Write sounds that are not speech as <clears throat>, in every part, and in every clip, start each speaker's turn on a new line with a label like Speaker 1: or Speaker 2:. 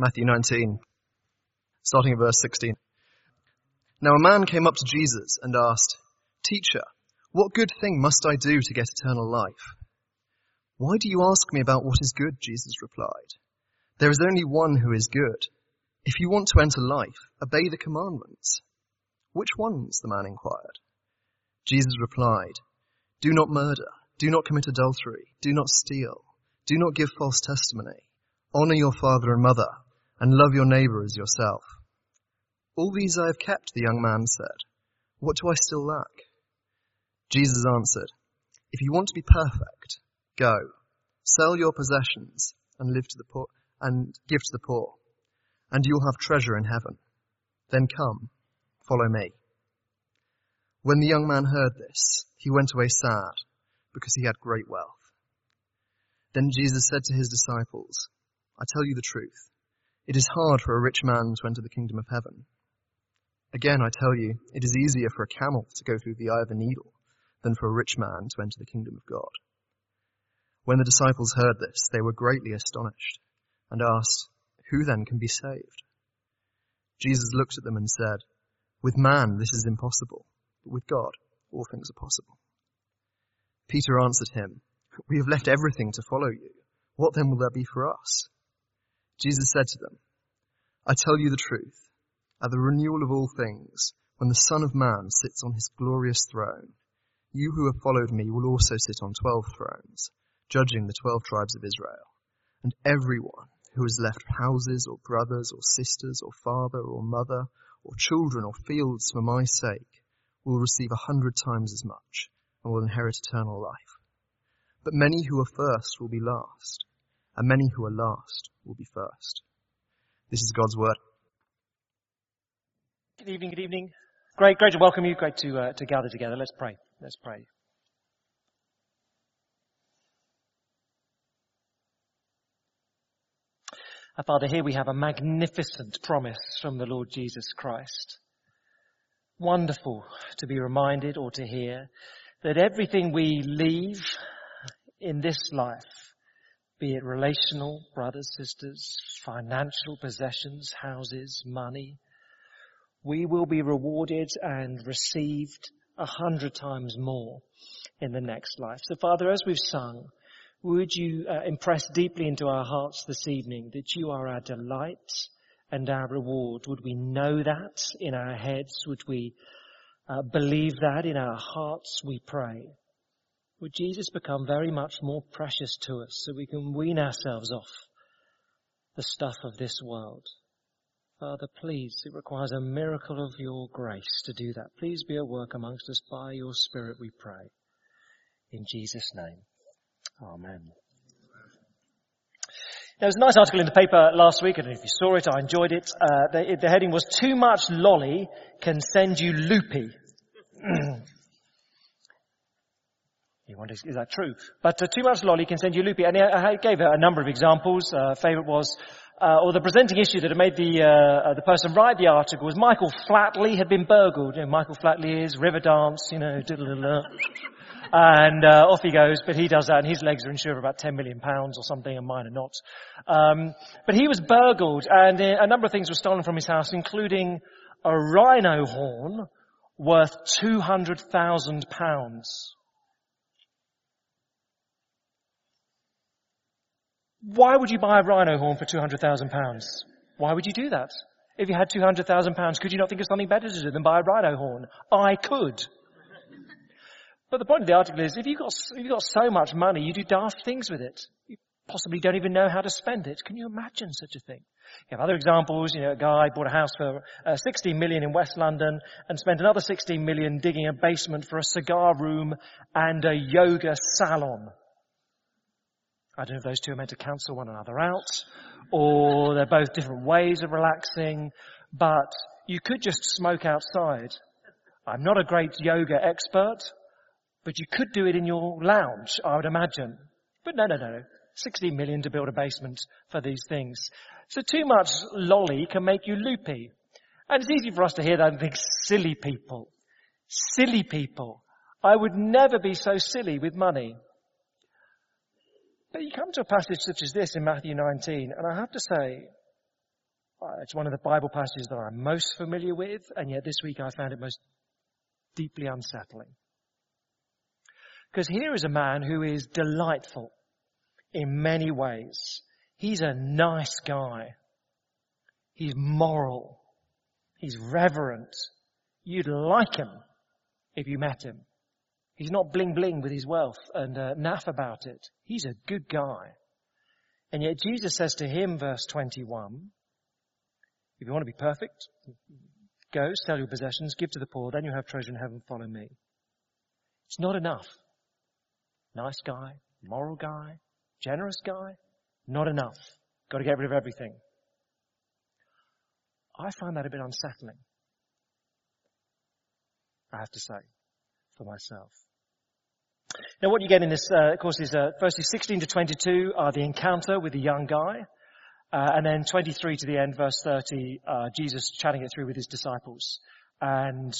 Speaker 1: Matthew 19, starting at verse 16. Now a man came up to Jesus and asked, Teacher, what good thing must I do to get eternal life? Why do you ask me about what is good? Jesus replied. There is only one who is good. If you want to enter life, obey the commandments. Which ones? the man inquired. Jesus replied, Do not murder, do not commit adultery, do not steal, do not give false testimony, honor your father and mother, and love your neighbor as yourself. All these I have kept, the young man said. What do I still lack? Jesus answered, If you want to be perfect, go, sell your possessions and live to the poor, and give to the poor, and you'll have treasure in heaven. Then come, follow me. When the young man heard this, he went away sad, because he had great wealth. Then Jesus said to his disciples, I tell you the truth. It is hard for a rich man to enter the kingdom of heaven. Again, I tell you, it is easier for a camel to go through the eye of a needle than for a rich man to enter the kingdom of God. When the disciples heard this, they were greatly astonished and asked, Who then can be saved? Jesus looked at them and said, With man this is impossible, but with God all things are possible. Peter answered him, We have left everything to follow you. What then will there be for us? Jesus said to them, I tell you the truth. At the renewal of all things, when the Son of Man sits on his glorious throne, you who have followed me will also sit on twelve thrones, judging the twelve tribes of Israel. And everyone who has left houses or brothers or sisters or father or mother or children or fields for my sake will receive a hundred times as much and will inherit eternal life. But many who are first will be last, and many who are last will be first. This is God's word.
Speaker 2: Good evening, good evening. Great, great to welcome you. Great to, uh, to gather together. Let's pray. Let's pray. Our Father, here we have a magnificent promise from the Lord Jesus Christ. Wonderful to be reminded or to hear that everything we leave in this life, be it relational, brothers, sisters, financial possessions, houses, money, we will be rewarded and received a hundred times more in the next life. So Father, as we've sung, would you uh, impress deeply into our hearts this evening that you are our delight and our reward? Would we know that in our heads? Would we uh, believe that in our hearts? We pray. Would Jesus become very much more precious to us so we can wean ourselves off the stuff of this world? Father, please, it requires a miracle of your grace to do that. Please be at work amongst us by your Spirit, we pray. In Jesus' name. Amen. There was a nice article in the paper last week. I don't know if you saw it. I enjoyed it. Uh, the, the, heading was "Too much lolly can send you loopy." <clears throat> you wonder, is that true? But uh, too much lolly can send you loopy. And I, I gave a number of examples. Uh, favorite was uh, or the presenting issue that had made the, uh, uh, the person write the article was Michael Flatley had been burgled. You know, Michael Flatley is Riverdance, you know, and uh, off he goes. But he does that, and his legs are insured for about 10 million pounds or something, and mine are not. Um, but he was burgled, and uh, a number of things were stolen from his house, including a rhino horn worth 200,000 pounds. Why would you buy a rhino horn for £200,000? Why would you do that? If you had £200,000, could you not think of something better to do than buy a rhino horn? I could. But the point of the article is, if you've got, if you've got so much money, you do daft things with it. You possibly don't even know how to spend it. Can you imagine such a thing? You have other examples, you know, a guy bought a house for uh, 16 million in West London and spent another 16 million digging a basement for a cigar room and a yoga salon. I don't know if those two are meant to cancel one another out, or they're both different ways of relaxing, but you could just smoke outside. I'm not a great yoga expert, but you could do it in your lounge, I would imagine. But no, no, no. 60 million to build a basement for these things. So too much lolly can make you loopy. And it's easy for us to hear that and think, silly people. Silly people. I would never be so silly with money. But you come to a passage such as this in Matthew 19, and I have to say, Uh, it's one of the Bible passages that I'm most familiar with, and yet this week I found it most deeply unsettling. Because here is a man who is delightful in many ways. He's a nice guy. He's moral. He's reverent. You'd like him if you met him. He's not bling bling with his wealth and uh, naff about it. He's a good guy. And yet Jesus says to him, verse 21, if you want to be perfect, go, sell your possessions, give to the poor, then you have treasure in heaven, follow me. It's not enough. Nice guy, moral guy, generous guy, not enough. Got to get rid of everything. I find that a bit unsettling. I have to say, for myself. Now what you get in this, uh, of course, is uh, verses 16 to 22 are the encounter with the young guy. Uh, and then 23 to the end, verse 30, uh, Jesus chatting it through with his disciples. And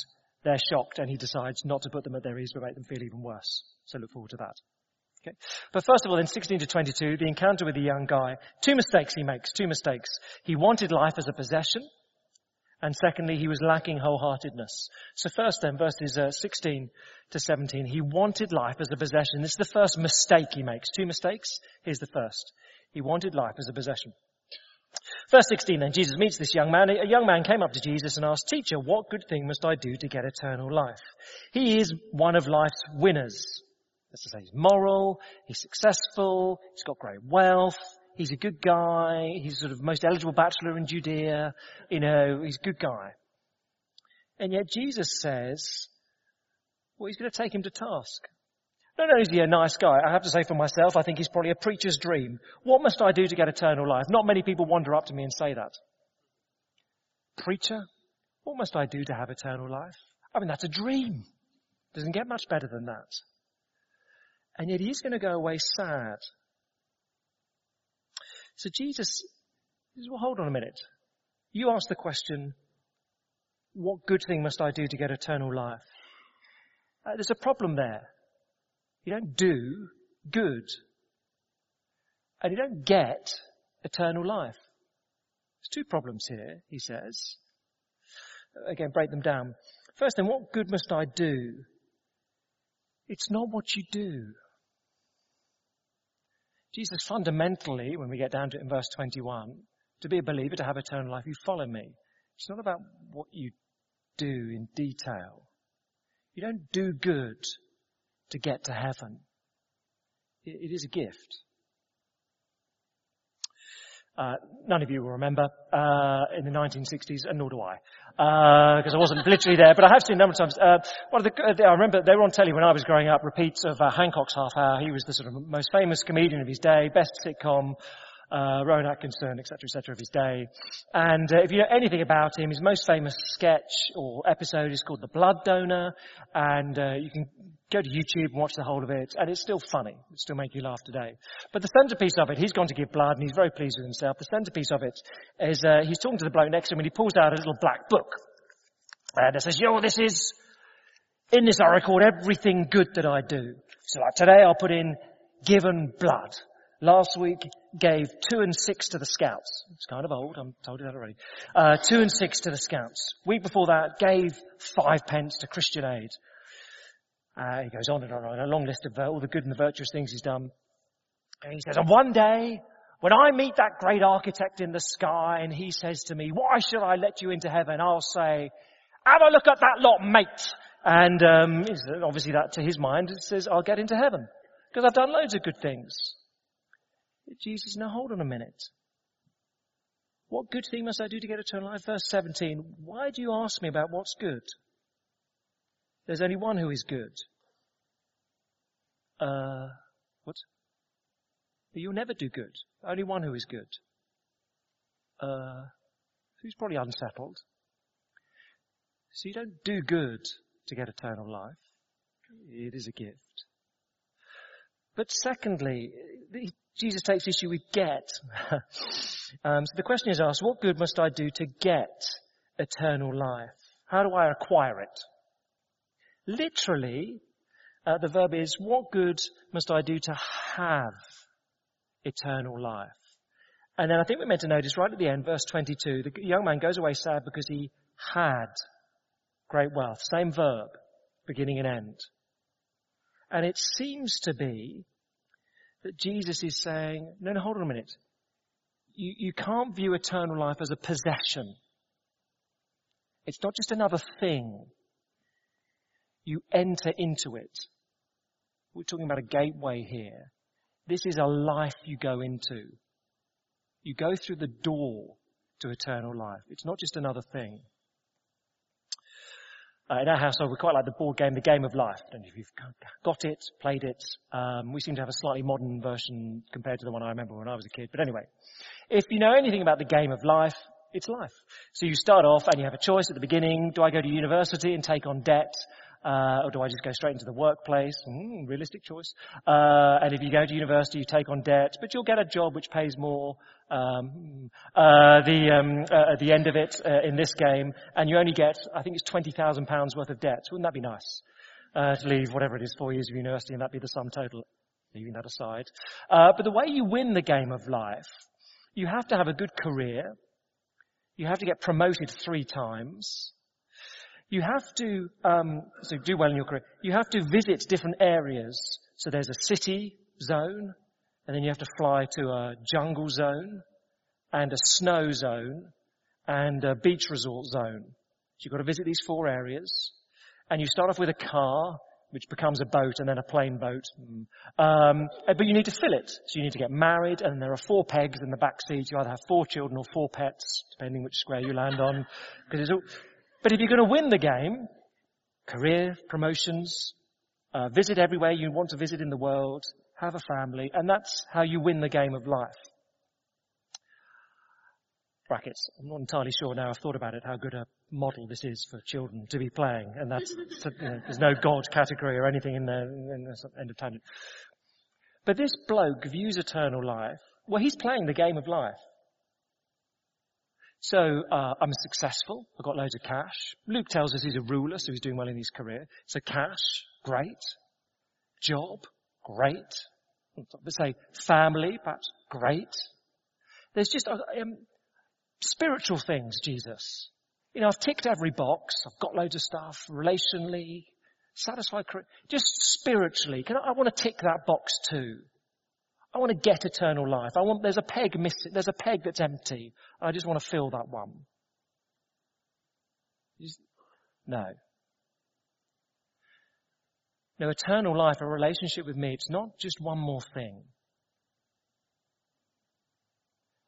Speaker 2: they're shocked and he decides not to put them at their ease but make them feel even worse. So look forward to that. Okay. But first of all, in 16 to 22, the encounter with the young guy, two mistakes he makes, two mistakes. He wanted life as a possession, and secondly, he was lacking wholeheartedness. So first then, verses uh, 16 to 17, he wanted life as a possession. This is the first mistake he makes. Two mistakes. Here's the first. He wanted life as a possession. Verse 16 then, Jesus meets this young man. A young man came up to Jesus and asked, Teacher, what good thing must I do to get eternal life? He is one of life's winners. That's to say, he's moral, he's successful, he's got great wealth, he's a good guy, he's sort of most eligible bachelor in Judea, you know, he's a good guy. And yet Jesus says, well, he's going to take him to task. Not only is he a nice guy, I have to say for myself, I think he's probably a preacher's dream. What must I do to get eternal life? Not many people wander up to me and say that. Preacher, what must I do to have eternal life? I mean, that's a dream. Doesn't get much better than that. And yet he's going to go away sad. So Jesus says, well, hold on a minute. You ask the question, what good thing must I do to get eternal life? Uh, there's a problem there. You don't do good. And you don't get eternal life. There's two problems here, he says. Again, break them down. First then, what good must I do? It's not what you do. Jesus fundamentally, when we get down to it in verse 21, to be a believer, to have eternal life, you follow me. It's not about what you do in detail. You don't do good to get to heaven. it is a gift. Uh, none of you will remember uh, in the 1960s, and nor do I, because uh, I wasn't literally there. But I have seen a number of times. Uh, one of the, uh, I remember they were on telly when I was growing up. Repeats of uh, Hancock's Half Hour. He was the sort of most famous comedian of his day, best sitcom uh, Rowan Atkinson, etc., etc. of his day. And uh, if you know anything about him, his most famous sketch or episode is called The Blood Donor, and uh, you can go to YouTube and watch the whole of it, and it's still funny. It still make you laugh today. But the centerpiece of it, he's gone to give blood, and he's very pleased with himself. The centerpiece of it is uh, he's talking to the bloke next to him, and he pulls out a little black book, and it says, "Yo, this is." In this I record everything good that I do. So like today I'll put in given blood. Last week gave two and six to the scouts. It's kind of old, I'm told you that already. Uh, two and six to the scouts. Week before that gave five pence to Christian Aid. Uh, he goes on and on and on, a long list of uh, all the good and the virtuous things he's done. And he says, and one day, when I meet that great architect in the sky and he says to me, why should I let you into heaven? I'll say, have a look at that lot, mate. And um, obviously that to his mind says, I'll get into heaven because I've done loads of good things. Jesus, now hold on a minute. What good thing must I do to get eternal life? Verse 17. Why do you ask me about what's good? There's only one who is good. Uh, what? You'll never do good. Only one who is good. Uh, who's probably unsettled. So you don't do good to get eternal life. It is a gift. But secondly, Jesus takes issue with get. <laughs> um, so the question is asked, what good must I do to get eternal life? How do I acquire it? Literally, uh, the verb is, what good must I do to have eternal life? And then I think we're meant to notice right at the end, verse 22, the young man goes away sad because he had great wealth. Same verb, beginning and end. And it seems to be that Jesus is saying, no, no, hold on a minute. You, you can't view eternal life as a possession. It's not just another thing. You enter into it. We're talking about a gateway here. This is a life you go into. You go through the door to eternal life. It's not just another thing. Uh, in our household, we quite like the board game, The Game of Life. I don't know if you've got it, played it. Um, we seem to have a slightly modern version compared to the one I remember when I was a kid. But anyway, if you know anything about the game of life, it's life. So you start off and you have a choice at the beginning. Do I go to university and take on debt? Uh, or do I just go straight into the workplace? Mm, realistic choice. Uh, and if you go to university, you take on debt, but you'll get a job which pays more um, uh, the, um, uh, at the end of it uh, in this game, and you only get, I think it's twenty thousand pounds worth of debt. Wouldn't that be nice? Uh, to leave whatever it is, four years of university, and that be the sum total. Leaving that aside, but the way you win the game of life, you have to have a good career. You have to get promoted three times. You have to, um, so do well in your career. You have to visit different areas. So there's a city zone, and then you have to fly to a jungle zone, and a snow zone, and a beach resort zone. So you've got to visit these four areas, and you start off with a car, which becomes a boat and then a plane boat. Um, but you need to fill it. So you need to get married, and there are four pegs in the back seat. You either have four children or four pets, depending which square you land on. All, but if you're going to win the game, career, promotions, uh, visit everywhere you want to visit in the world, have a family, and that's how you win the game of life. Brackets. I'm not entirely sure now I've thought about it how good a model this is for children to be playing, and that's, <laughs> you know, there's no God category or anything in there, in end of tangent. But this bloke views eternal life, well, he's playing the game of life. So uh, I'm successful. I've got loads of cash. Luke tells us he's a ruler, so he's doing well in his career. So cash, great. Job, great. Say family, perhaps great. There's just uh, um, spiritual things, Jesus. You know, I've ticked every box. I've got loads of stuff relationally, satisfied. Just spiritually, can I, I want to tick that box too. I want to get eternal life. I want, there's a peg missing, there's a peg that's empty. I just want to fill that one. No. No, eternal life, a relationship with me, it's not just one more thing.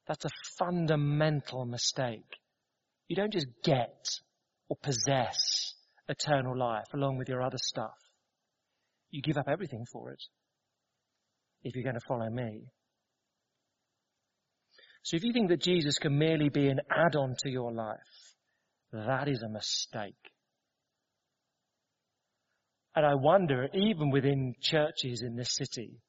Speaker 2: That's a fundamental mistake. You don't just get or possess eternal life along with your other stuff. You give up everything for it if you're going to follow me. So if you think that Jesus can merely be an add-on to your life, that is a mistake. And I wonder, even within churches in this city,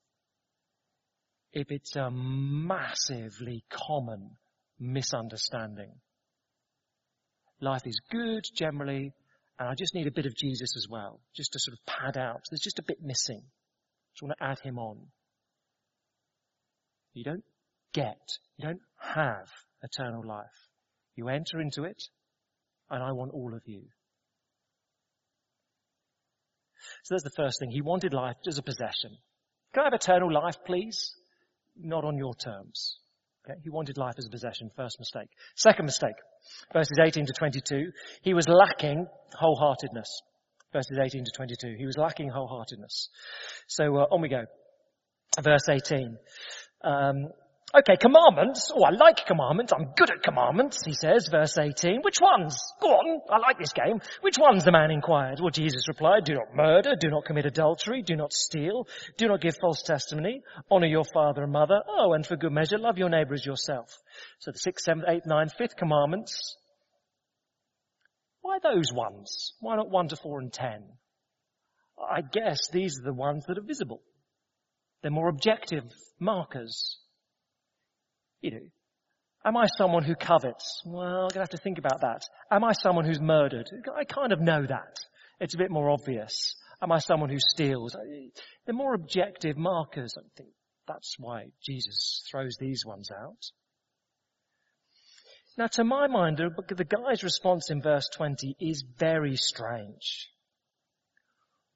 Speaker 2: if it's a massively common misunderstanding. Life is good generally, and I just need a bit of Jesus as well, just to sort of pad out. There's just a bit missing. Just want to add him on. You don't get, you don't have eternal life. You enter into it, and I want all of you. So that's the first thing. He wanted life as a possession. Can I have eternal life, please? Not on your terms. Okay? He wanted life as a possession. First mistake. Second mistake. Verses 18 to 22. He was lacking wholeheartedness. Verses 18 to 22. He was lacking wholeheartedness. So uh, on we go. Verse 18. Um, okay, commandments. Oh, I like commandments. I'm good at commandments, he says, verse 18. Which ones? Go on, I like this game. Which ones, the man inquired. Well, Jesus replied, do not murder, do not commit adultery, do not steal, do not give false testimony, honor your father and mother. Oh, and for good measure, love your neighbor as yourself. So the sixth, seventh, eighth, ninth, fifth commandments. Why those ones? Why not one to four and ten? I guess these are the ones that are visible. They're more objective markers. You know, am I someone who covets? Well, I'm going to have to think about that. Am I someone who's murdered? I kind of know that. It's a bit more obvious. Am I someone who steals? They're more objective markers. I think that's why Jesus throws these ones out. Now to my mind, the, guy's response in verse 20 is very strange.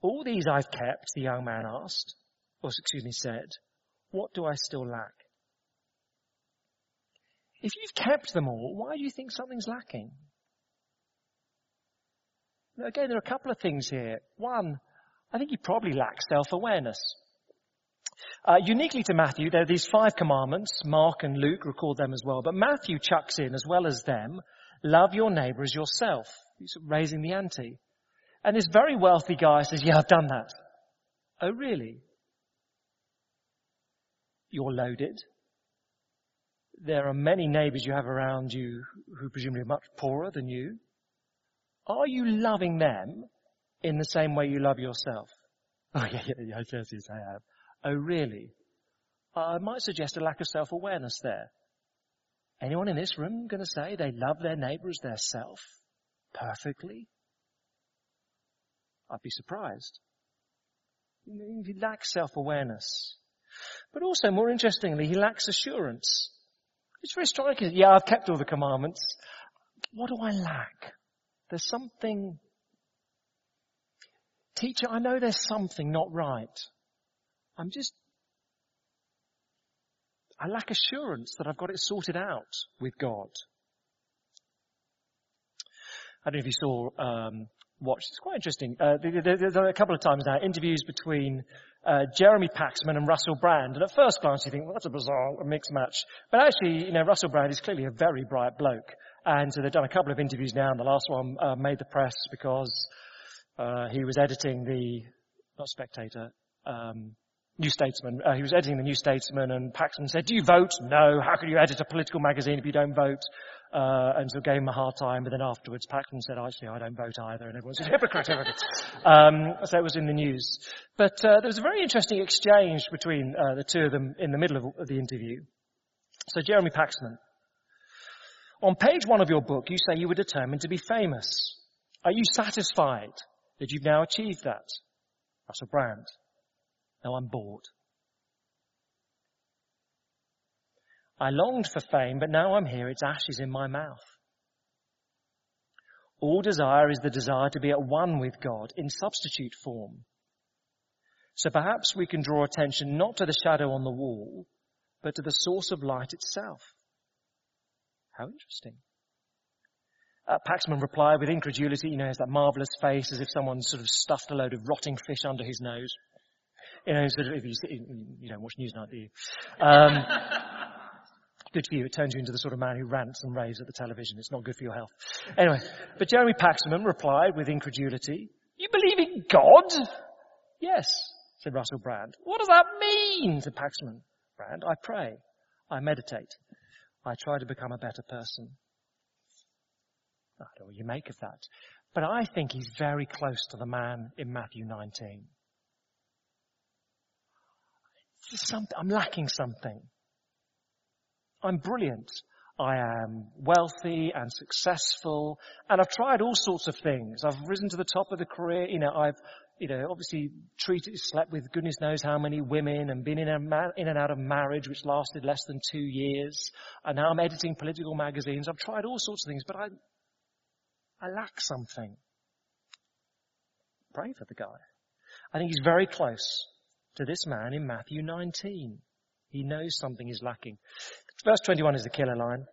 Speaker 2: All these I've kept, the young man asked, or excuse me, said, what do I still lack? If you've kept them all, why do you think something's lacking? Now again, there are a couple of things here. One, I think he probably lacks self-awareness. Uh, uniquely to Matthew, there are these five commandments. Mark and Luke record them as well. But Matthew chucks in, as well as them, love your neighbor as yourself. He's raising the ante. And this very wealthy guy says, yeah, I've done that. Oh, really? You're loaded. There are many neighbors you have around you who presumably are much poorer than you. Are you loving them in the same way you love yourself? <laughs> Oh, yeah, yeah, yeah, yes, yes, I have. Oh, really? I might suggest a lack of self-awareness there. Anyone in this room going to say they love their neighbor as their self perfectly? I'd be surprised. He lacks self-awareness. But also, more interestingly, he lacks assurance. It's very striking. Yeah, I've kept all the commandments. What do I lack? There's something, teacher, I know there's something not right. I'm just, I lack assurance that I've got it sorted out with God. I don't know if you saw, um, watched. It's quite interesting. Uh, there, are a couple of times now interviews between uh, Jeremy Paxman and Russell Brand, and at first glance you think, well, that's a bizarre mixed match. But actually, you know, Russell Brand is clearly a very bright bloke, and so they've done a couple of interviews now, and the last one uh, made the press because uh, he was editing the not Spectator. Um, New Statesman. Uh, he was editing the New Statesman and Paxman said, do you vote? No. How can you edit a political magazine if you don't vote? Uh, and so gave him a hard time, but then afterwards Paxman said, actually, I don't vote either, and everyone said, <laughs> hypocrite, hypocrite. um, so it was in the news. But uh, there was a very interesting exchange between uh, the two of them in the middle of, of the interview. So Jeremy Paxman, on page one of your book, you say you were determined to be famous. Are you satisfied that you've now achieved that? Russell Brand. Now I'm bored. I longed for fame, but now I'm here, it's ashes in my mouth. All desire is the desire to be at one with God in substitute form. So perhaps we can draw attention not to the shadow on the wall, but to the source of light itself. How interesting. Uh, Paxman replied with incredulity, you know, has that marvelous face as if someone sort of stuffed a load of rotting fish under his nose. You know, sort of, if you, you don't watch Newsnight, do you? Um, <laughs> good for you. It turns you into the sort of man who rants and raves at the television. It's not good for your health. Anyway, but Jeremy Paxman replied with incredulity, you believe in God? Yes, said Russell Brand. What does that mean? said Paxman. Brand, I pray. I meditate. I try to become a better person. I don't know what you make of that. But I think he's very close to the man in Matthew 19. I'm lacking something. I'm brilliant. I am wealthy and successful and I've tried all sorts of things. I've risen to the top of the career. You know, I've, you know, obviously treated, slept with goodness knows how many women and been in, ma- in and out of marriage which lasted less than two years. And now I'm editing political magazines. I've tried all sorts of things, but I, I lack something. Pray for the guy. I think he's very close to this man in Matthew 19. He knows something is lacking. Verse 21 is the killer line.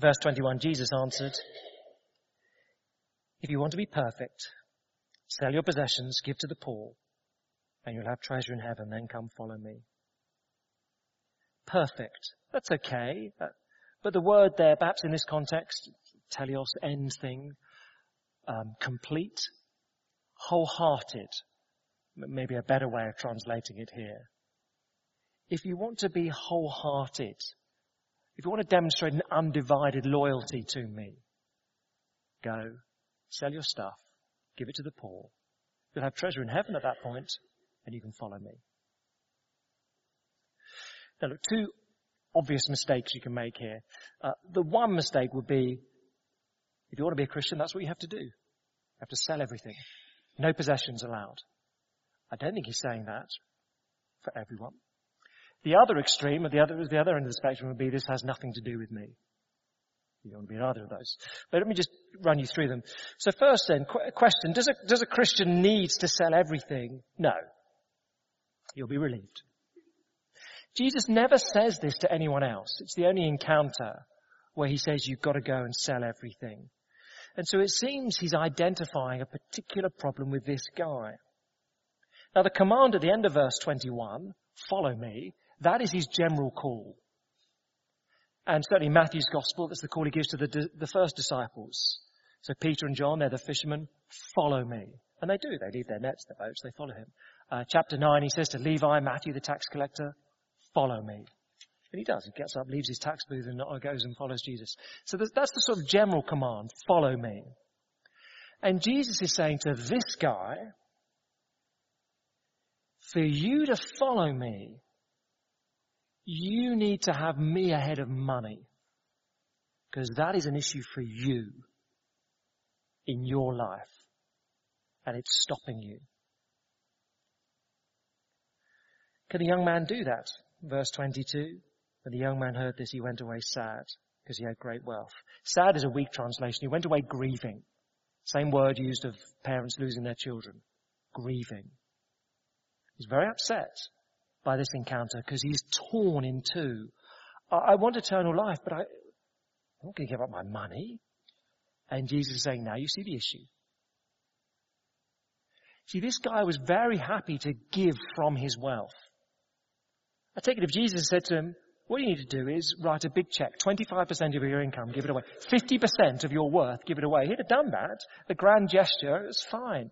Speaker 2: Verse 21, Jesus answered, If you want to be perfect, sell your possessions, give to the poor, and you'll have treasure in heaven, then come follow me. Perfect. That's okay. But the word there, perhaps in this context, teleos, end thing, um, complete, wholehearted, maybe a better way of translating it here. If you want to be wholehearted, if you want to demonstrate an undivided loyalty to me, go, sell your stuff, give it to the poor. You'll have treasure in heaven at that point, and you can follow me. Now look, two obvious mistakes you can make here. Uh, the one mistake would be, if you want to be a Christian, that's what you have to do. You have to sell everything. No possessions allowed. I don't think he's saying that for everyone. The other extreme, at the other, the other end of the spectrum would be this has nothing to do with me. You don't want to be in either of those. But let me just run you through them. So first then, qu- question, does a, does a Christian need to sell everything? No. You'll be relieved. Jesus never says this to anyone else. It's the only encounter where he says you've got to go and sell everything. And so it seems he's identifying a particular problem with this guy. Now the command at the end of verse 21, follow me, that is his general call. And certainly Matthew's gospel, that's the call he gives to the, the first disciples. So Peter and John, they're the fishermen, follow me. And they do. They leave their nets, their boats, they follow him. Uh, chapter 9, he says to Levi, Matthew, the tax collector, follow me. And he does. He gets up, leaves his tax booth and goes and follows Jesus. So that's the sort of general command, follow me. And Jesus is saying to this guy, for you to follow me, you need to have me ahead of money. Because that is an issue for you in your life. And it's stopping you. Can the young man do that? Verse 22. When the young man heard this, he went away sad because he had great wealth. Sad is a weak translation. He went away grieving. Same word used of parents losing their children. Grieving. He's very upset by this encounter because he's torn in two. I, I want eternal life, but I, I'm not going to give up my money. And Jesus is saying, now you see the issue. See, this guy was very happy to give from his wealth. I take it if Jesus said to him, what you need to do is write a big check, 25% of your income, give it away. 50% of your worth, give it away. He'd have done that. The grand gesture, was fine.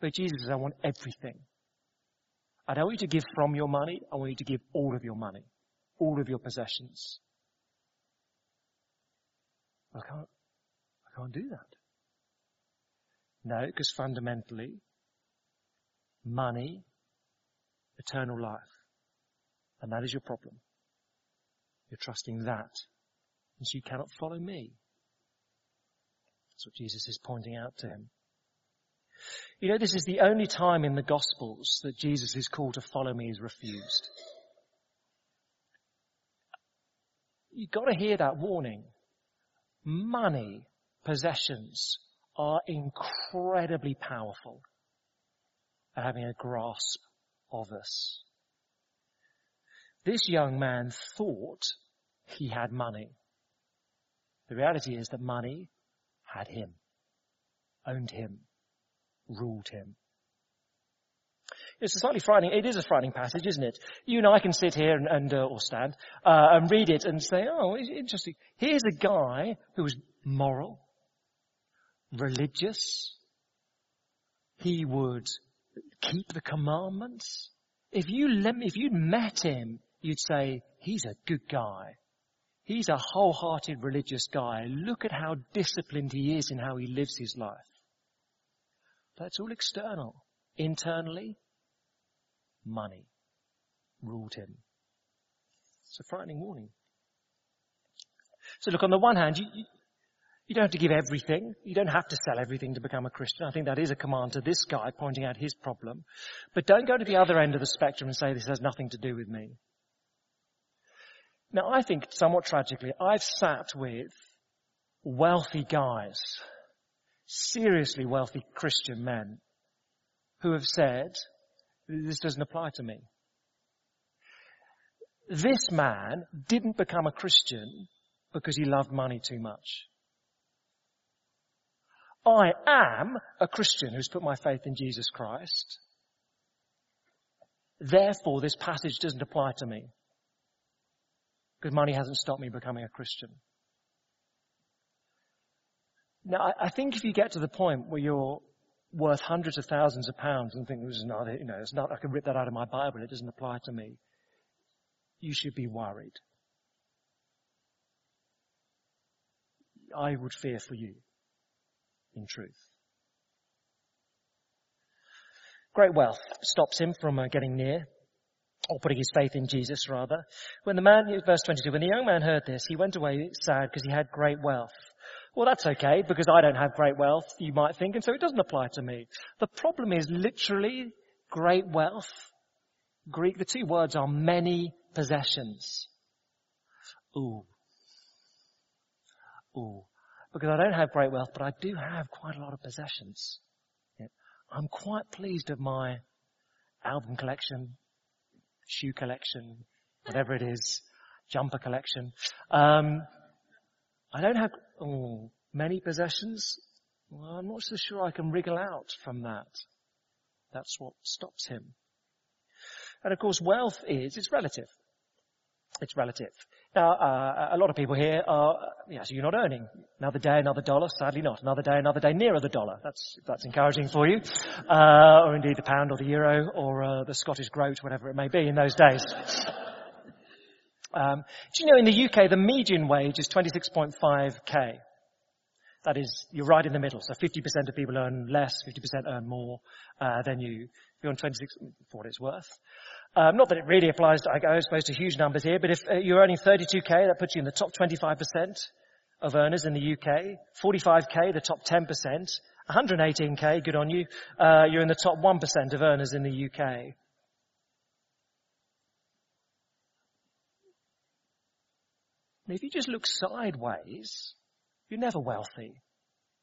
Speaker 2: But Jesus says, I want everything. I don't want you to give from your money. I want you to give all of your money, all of your possessions. I can't, I can't do that. No, because fundamentally, money, eternal life. And that is your problem. You're trusting that. And so you cannot follow me. That's what Jesus is pointing out to him. You know, this is the only time in the Gospels that Jesus' call to follow me is refused. You've got to hear that warning. Money, possessions are incredibly powerful at having a grasp of us. This young man thought he had money. The reality is that money had him, owned him ruled him. It's a slightly frightening, it is a frightening passage, isn't it? You and I can sit here and, and uh, or stand, uh, and read it and say, oh, interesting. Here's a guy who was moral, religious. He would keep the commandments. If you if you'd met him, you'd say, he's a good guy. He's a wholehearted religious guy. Look at how disciplined he is in how he lives his life. That's all external. Internally, money ruled him. It's a frightening warning. So look, on the one hand, you, you, you don't have to give everything. You don't have to sell everything to become a Christian. I think that is a command to this guy pointing out his problem. But don't go to the other end of the spectrum and say this has nothing to do with me. Now I think somewhat tragically, I've sat with wealthy guys seriously wealthy Christian men who have said, this doesn't apply to me. This man didn't become a Christian because he loved money too much. I am a Christian who's put my faith in Jesus Christ. Therefore, this passage doesn't apply to me. Because money hasn't stopped me becoming a Christian. Now, I, think if you get to the point where you're worth hundreds of thousands of pounds and think, this is not, you know, it's not, I can rip that out of my Bible, it doesn't apply to me, you should be worried. I would fear for you, in truth. Great wealth stops him from uh, getting near, or putting his faith in Jesus rather. When the man, verse 22, when the young man heard this, he went away sad because he had great wealth. Well, that's okay because I don't have great wealth, you might think, and so it doesn't apply to me. The problem is literally great wealth. Greek, the two words are many possessions. Ooh. Ooh, because I don't have great wealth, but I do have quite a lot of possessions. I'm quite pleased with my album collection, shoe collection, whatever it is, jumper collection. Um, I don't have oh, many possessions. Well, I'm not so sure I can wriggle out from that. That's what stops him. And of course, wealth is, it's relative. It's relative. Now, uh, a lot of people here are, yeah, so you're not earning. Another day, another dollar. Sadly not. Another day, another day nearer the dollar. That's, that's encouraging for you. Uh, or indeed the pound or the euro or uh, the Scottish groat, whatever it may be in those days. Um, do you know in the UK the median wage is 26.5k? That is, you're right in the middle. So 50% of people earn less, 50% earn more uh, than you. You're on 26, for what it's worth. Um, not that it really applies, to, I suppose, to huge numbers here, but if uh, you're earning 32k, that puts you in the top 25% of earners in the UK. 45k, the top 10%. 118k, good on you. Uh, you're in the top 1% of earners in the UK. And if you just look sideways, you're never wealthy.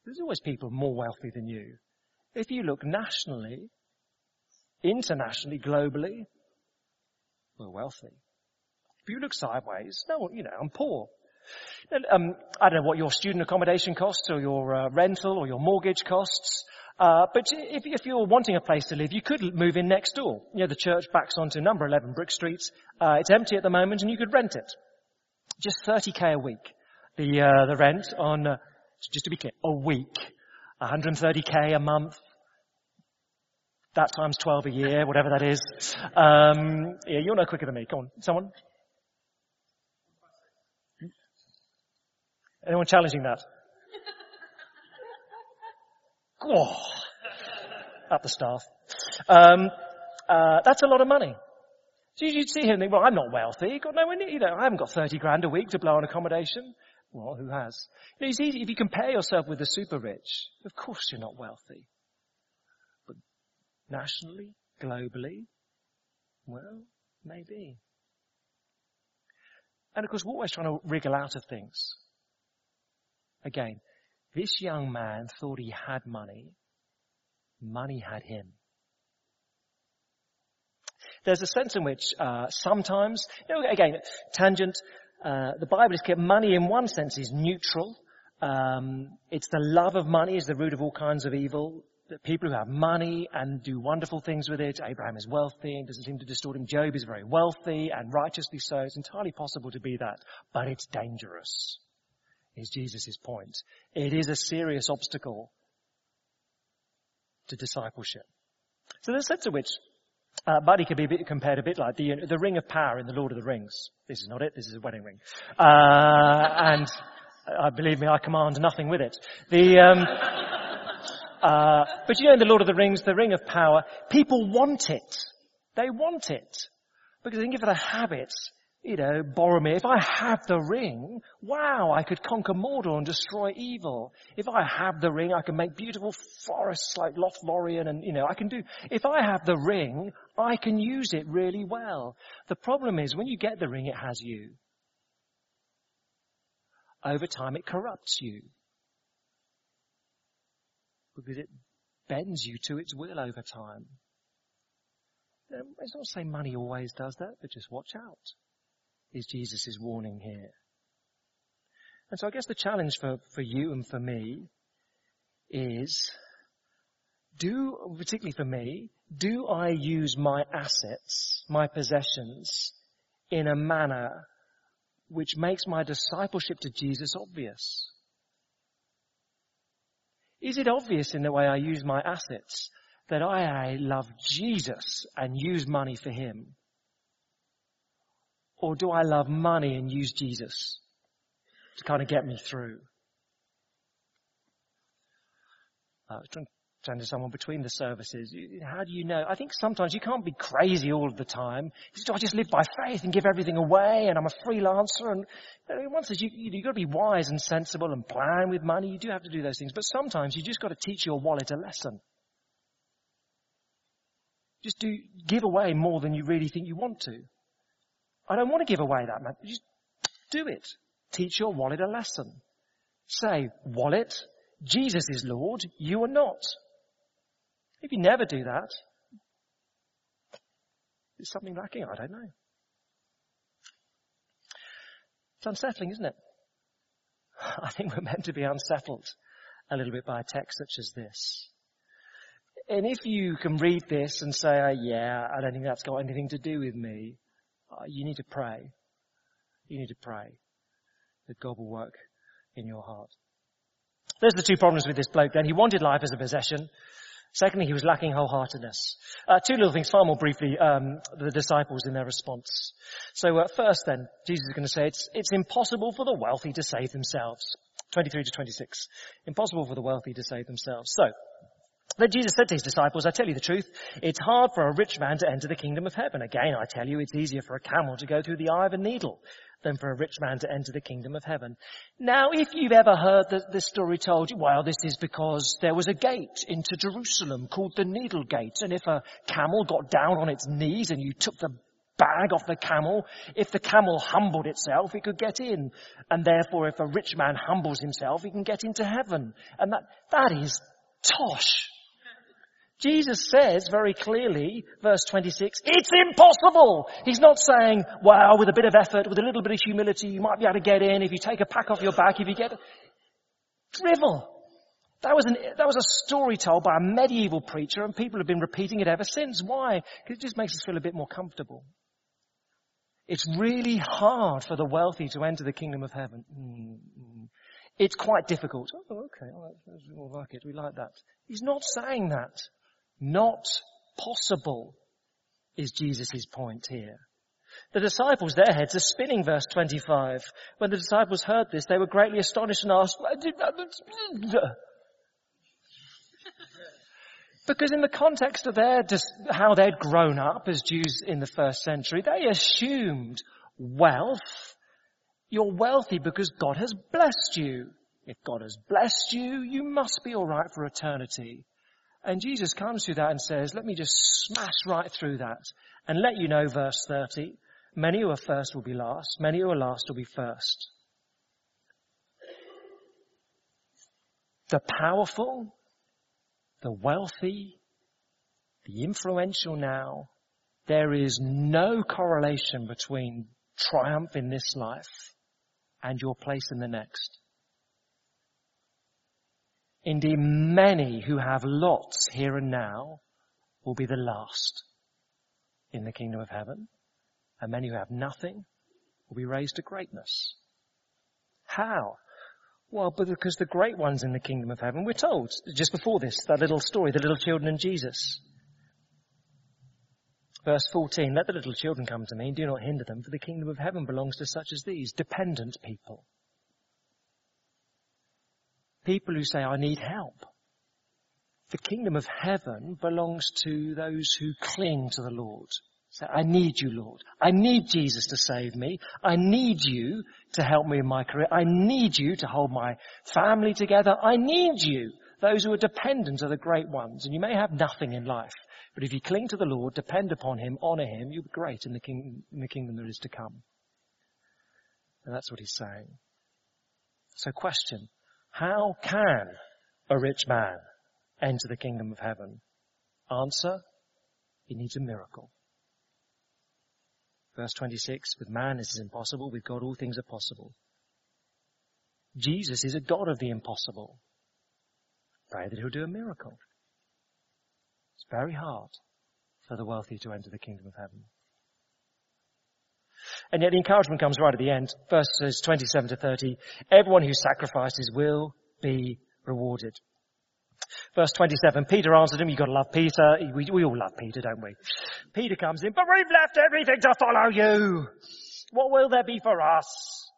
Speaker 2: There's always people more wealthy than you. If you look nationally, internationally, globally, we're wealthy. If you look sideways, no, you know, I'm poor. Um, I don't know what your student accommodation costs or your uh, rental or your mortgage costs. Uh, but if, if, you're wanting a place to live, you could move in next door. You know, the church backs onto number 11 Brick Street. Uh, it's empty at the moment and you could rent it. Just 30k a week. The, uh, the rent on, uh, just to be clear, a week. 130k a month. That times 12 a year, whatever that is. Um, yeah, you're no quicker than me. Come on, someone. Anyone challenging that? <laughs> Oh, up the staff. Um, uh, that's a lot of money. So you'd see him and think, well, I'm not wealthy. Got nowhere near, you know, I haven't got 30 grand a week to blow on accommodation. Well, who has? You know, it's easy, if you compare yourself with the super rich, of course you're not wealthy. But nationally, globally, well, maybe. And of course, we're always trying to wriggle out of things. Again, this young man thought he had money. Money had him. There's a sense in which uh, sometimes, you know, again, tangent. Uh, the Bible is clear. Money, in one sense, is neutral. Um, it's the love of money is the root of all kinds of evil. People who have money and do wonderful things with it. Abraham is wealthy and doesn't seem to distort him. Job is very wealthy and righteously so. It's entirely possible to be that, but it's dangerous. Is Jesus' point? It is a serious obstacle to discipleship. So there's a sense in which uh, money can be compared a bit like the, the ring of power in the Lord of the Rings. This is not it. This is a wedding ring. Uh, and uh, believe me, I command nothing with it. The, um, uh, but you know, in the Lord of the Rings, the ring of power, people want it. They want it. Because they think of it a habit you know, Boromir, if I have the ring, wow, I could conquer Mordor and destroy evil. If I have the ring, I can make beautiful forests like Lothlorien and, you know, I can do, if I have the ring, I can use it really well. The problem is when you get the ring, it has you. Over time, it corrupts you. Because it bends you to its will over time. It's not saying money always does that, but just watch out is Jesus' warning here. And so I guess the challenge for, for you and for me is do, particularly for me, do I use my assets, my possessions, in a manner which makes my discipleship to Jesus obvious? Is it obvious in the way I use my assets that I love Jesus and use money for Him? Or do I love money and use Jesus to kind of get me through? Uh, turn to someone between the services. How do you know? I think sometimes you can't be crazy all of the time. Do I just live by faith and give everything away and I'm a freelancer? And one says you, you've got to be wise and sensible and plan with money. You do have to do those things. But sometimes you just got to teach your wallet a lesson. Just do, give away more than you really think you want to. I don't want to give away that, man. Just do it. Teach your wallet a lesson. say, wallet, Jesus is Lord, you are not. If you never do that, is something lacking? I don't know. It's unsettling, isn't it? <sighs> I think we're meant to be unsettled a little bit by a text such as this. And if you can read this and say, oh, yeah, I don't think that's got anything to do with me, uh, you need to pray. You need to pray that God will work in your heart. There's the two problems with this bloke then. He wanted life as a possession. Secondly, he was lacking wholeheartedness. Uh, two little things, far more briefly, um, the disciples in their response. So uh, first then, Jesus is going to say it's, it's impossible for the wealthy to save themselves. 23 to 26. Impossible for the wealthy to save themselves. So, then Jesus said to his disciples, I tell you the truth, it's hard for a rich man to enter the kingdom of heaven. Again, I tell you, it's easier for a camel to go through the eye of a needle than for a rich man to enter the kingdom of heaven. Now, if you've ever heard the, this story told, well, this is because there was a gate into Jerusalem called the Needle Gate, and if a camel got down on its knees and you took the bag off the camel, if the camel humbled itself, it could get in. And therefore, if a rich man humbles himself, he can get into heaven. And that, that is tosh. Jesus says very clearly, verse 26, it's impossible. He's not saying, well, with a bit of effort, with a little bit of humility, you might be able to get in if you take a pack off your back, if you get, drivel. That was, an, that was a story told by a medieval preacher and people have been repeating it ever since. Why? Because it just makes us feel a bit more comfortable. It's really hard for the wealthy to enter the kingdom of heaven. Mm-hmm. It's quite difficult. Oh, okay. we like it. We like that. He's not saying that. Not possible is Jesus' point here. The disciples, their heads are spinning, verse 25. When the disciples heard this, they were greatly astonished and asked, because in the context of their, how they'd grown up as Jews in the first century, they assumed wealth. You're wealthy because God has blessed you. If God has blessed you, you must be alright for eternity. And Jesus comes through that and says, let me just smash right through that and let you know verse 30. Many who are first will be last. Many who are last will be first. The powerful, the wealthy, the influential now, there is no correlation between triumph in this life and your place in the next. Indeed, many who have lots here and now will be the last in the kingdom of heaven, and many who have nothing will be raised to greatness. How? Well, because the great ones in the kingdom of heaven, we're told just before this, that little story, the little children and Jesus. Verse 14, let the little children come to me and do not hinder them, for the kingdom of heaven belongs to such as these, dependent people. People who say, I need help. The kingdom of heaven belongs to those who cling to the Lord. Say, I need you, Lord. I need Jesus to save me. I need you to help me in my career. I need you to hold my family together. I need you. Those who are dependent are the great ones. And you may have nothing in life, but if you cling to the Lord, depend upon Him, honor Him, you'll be great in the, king, in the kingdom that is to come. And that's what He's saying. So question, how can a rich man enter the kingdom of heaven? Answer, he needs a miracle. Verse 26, with man this is impossible, with God all things are possible. Jesus is a God of the impossible. Pray that he'll do a miracle. It's very hard for the wealthy to enter the kingdom of heaven. And yet the encouragement comes right at the end. Verses 27 to 30. Everyone who sacrifices will be rewarded. Verse 27, Peter answered him, you've got to love Peter. We, we all love Peter, don't we? Peter comes in, but we've left everything to follow you. What will there be for us?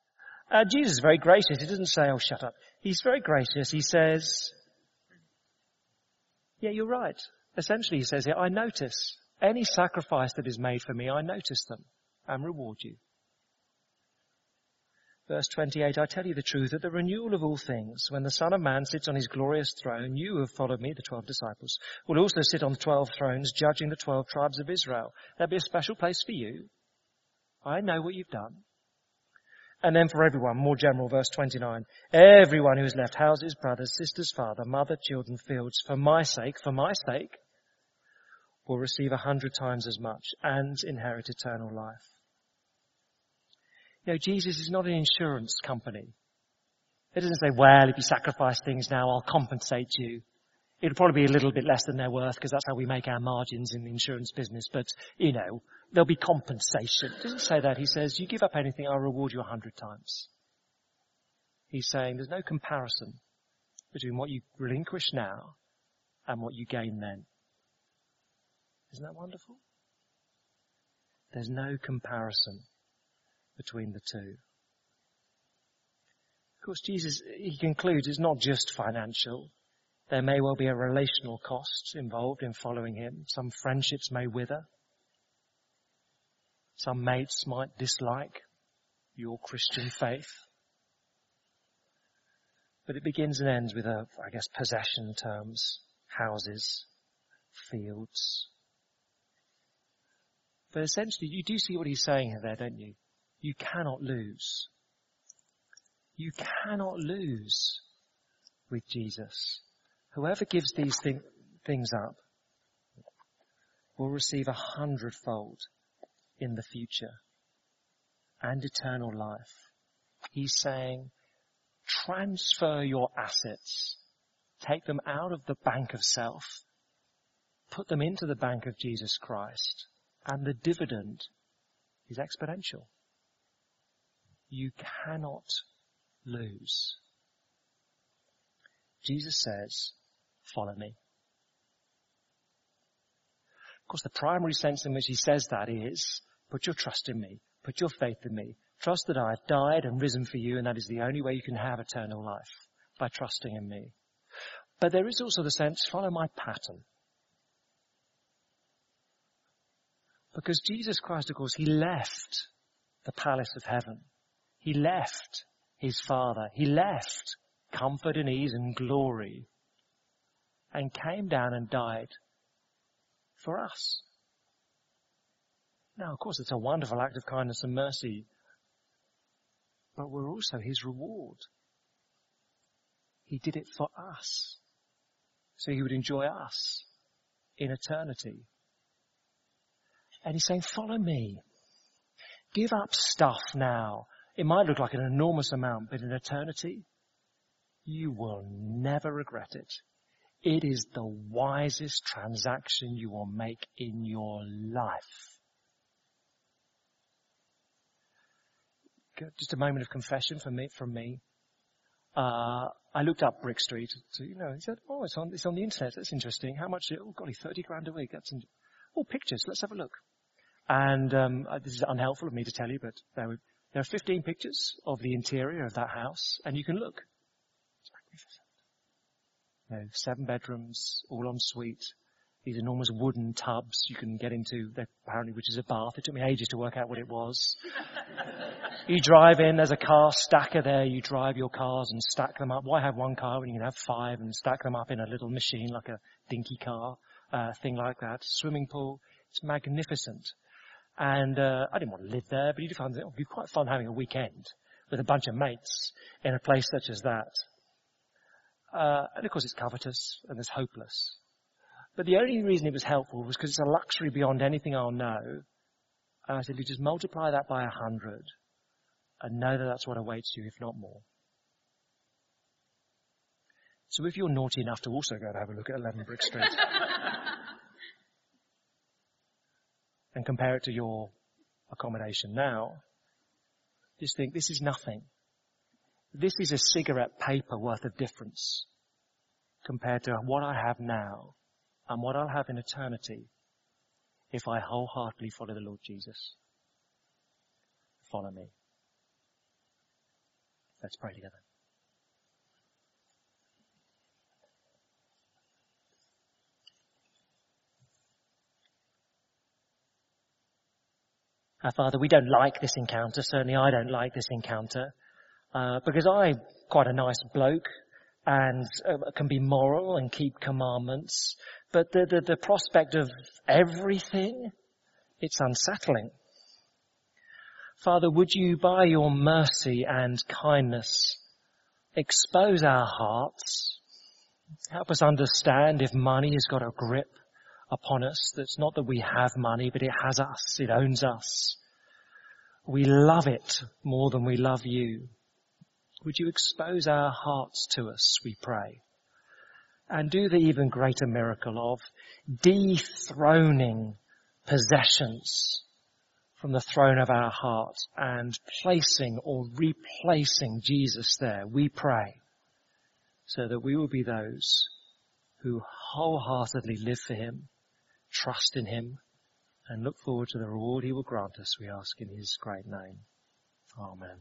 Speaker 2: Uh, Jesus is very gracious. He doesn't say, oh, shut up. He's very gracious. He says, yeah, you're right. Essentially, he says here, I notice any sacrifice that is made for me, I notice them and reward you. Verse 28, I tell you the truth, at the renewal of all things, when the Son of Man sits on his glorious throne, you who have followed me, the twelve disciples, will also sit on the twelve thrones, judging the twelve tribes of Israel. There'll be a special place for you. I know what you've done. And then for everyone, more general, verse 29. Everyone who has left houses, brothers, sisters, father, mother, children, fields, for my sake, for my sake, will receive a hundred times as much and inherit eternal life. You know, Jesus is not an insurance company. It doesn't say, well, if you sacrifice things now, I'll compensate you. It'll probably be a little bit less than they're worth because that's how we make our margins in the insurance business. But, you know, there'll be compensation. He doesn't say that. He says, you give up anything, I'll reward you a hundred times. He's saying there's no comparison between what you relinquish now and what you gain then. Isn't that wonderful? There's no comparison between the two. Of course, Jesus, he concludes, it's not just financial. There may well be a relational cost involved in following him. Some friendships may wither. Some mates might dislike your Christian faith. But it begins and ends with a, I guess, possession terms, houses, fields. But essentially, you do see what he's saying there, don't you? You cannot lose. You cannot lose with Jesus. Whoever gives these thing, things up will receive a hundredfold in the future and eternal life. He's saying, transfer your assets, take them out of the bank of self, put them into the bank of Jesus Christ, and the dividend is exponential. You cannot lose. Jesus says, follow me. Of course, the primary sense in which he says that is, put your trust in me, put your faith in me, trust that I've died and risen for you and that is the only way you can have eternal life, by trusting in me. But there is also the sense, follow my pattern. Because Jesus Christ, of course, he left the palace of heaven. He left his father. He left comfort and ease and glory and came down and died for us. Now, of course, it's a wonderful act of kindness and mercy, but we're also his reward. He did it for us, so he would enjoy us in eternity. And he's saying, follow me. Give up stuff now. It might look like an enormous amount, but in eternity, you will never regret it. It is the wisest transaction you will make in your life. Just a moment of confession from me. From me. Uh, I looked up Brick Street. So, you know, he said, "Oh, it's on it's on the internet. That's interesting. How much? Oh, golly, thirty grand a week. That's in, oh, pictures. Let's have a look." And um, uh, this is unhelpful of me to tell you, but there, were, there are 15 pictures of the interior of that house, and you can look. It's magnificent. You know, seven bedrooms, all en suite. These enormous wooden tubs you can get into, apparently, which is a bath. It took me ages to work out what it was. <laughs> you drive in, there's a car stacker there. You drive your cars and stack them up. Why have one car when you can have five and stack them up in a little machine like a dinky car, uh, thing like that? Swimming pool. It's magnificent. And uh, I didn't want to live there, but you'd find it would be quite fun having a weekend with a bunch of mates in a place such as that. Uh, and of course it's covetous and it's hopeless. But the only reason it was helpful was because it's a luxury beyond anything I'll know. And I said, you just multiply that by a hundred and know that that's what awaits you, if not more. So if you're naughty enough to also go and have a look at 11 Brick Street <laughs> and compare it to your accommodation now, just think this is nothing. This is a cigarette paper worth of difference compared to what I have now and what I'll have in eternity if I wholeheartedly follow the Lord Jesus. Follow me. Let's pray together. Our Father, we don't like this encounter. Certainly I don't like this encounter. Uh, because I'm quite a nice bloke and uh, can be moral and keep commandments. But the, the, the prospect of everything, it's unsettling. Father, would you, by your mercy and kindness, expose our hearts, help us understand if money has got a grip upon us. That's not that we have money, but it has us. It owns us. We love it more than we love you. Would you expose our hearts to us, we pray? And do the even greater miracle of dethroning possessions from the throne of our heart and placing or replacing Jesus there, we pray, so that we will be those who wholeheartedly live for Him, trust in Him, and look forward to the reward He will grant us, we ask in His great name. Amen.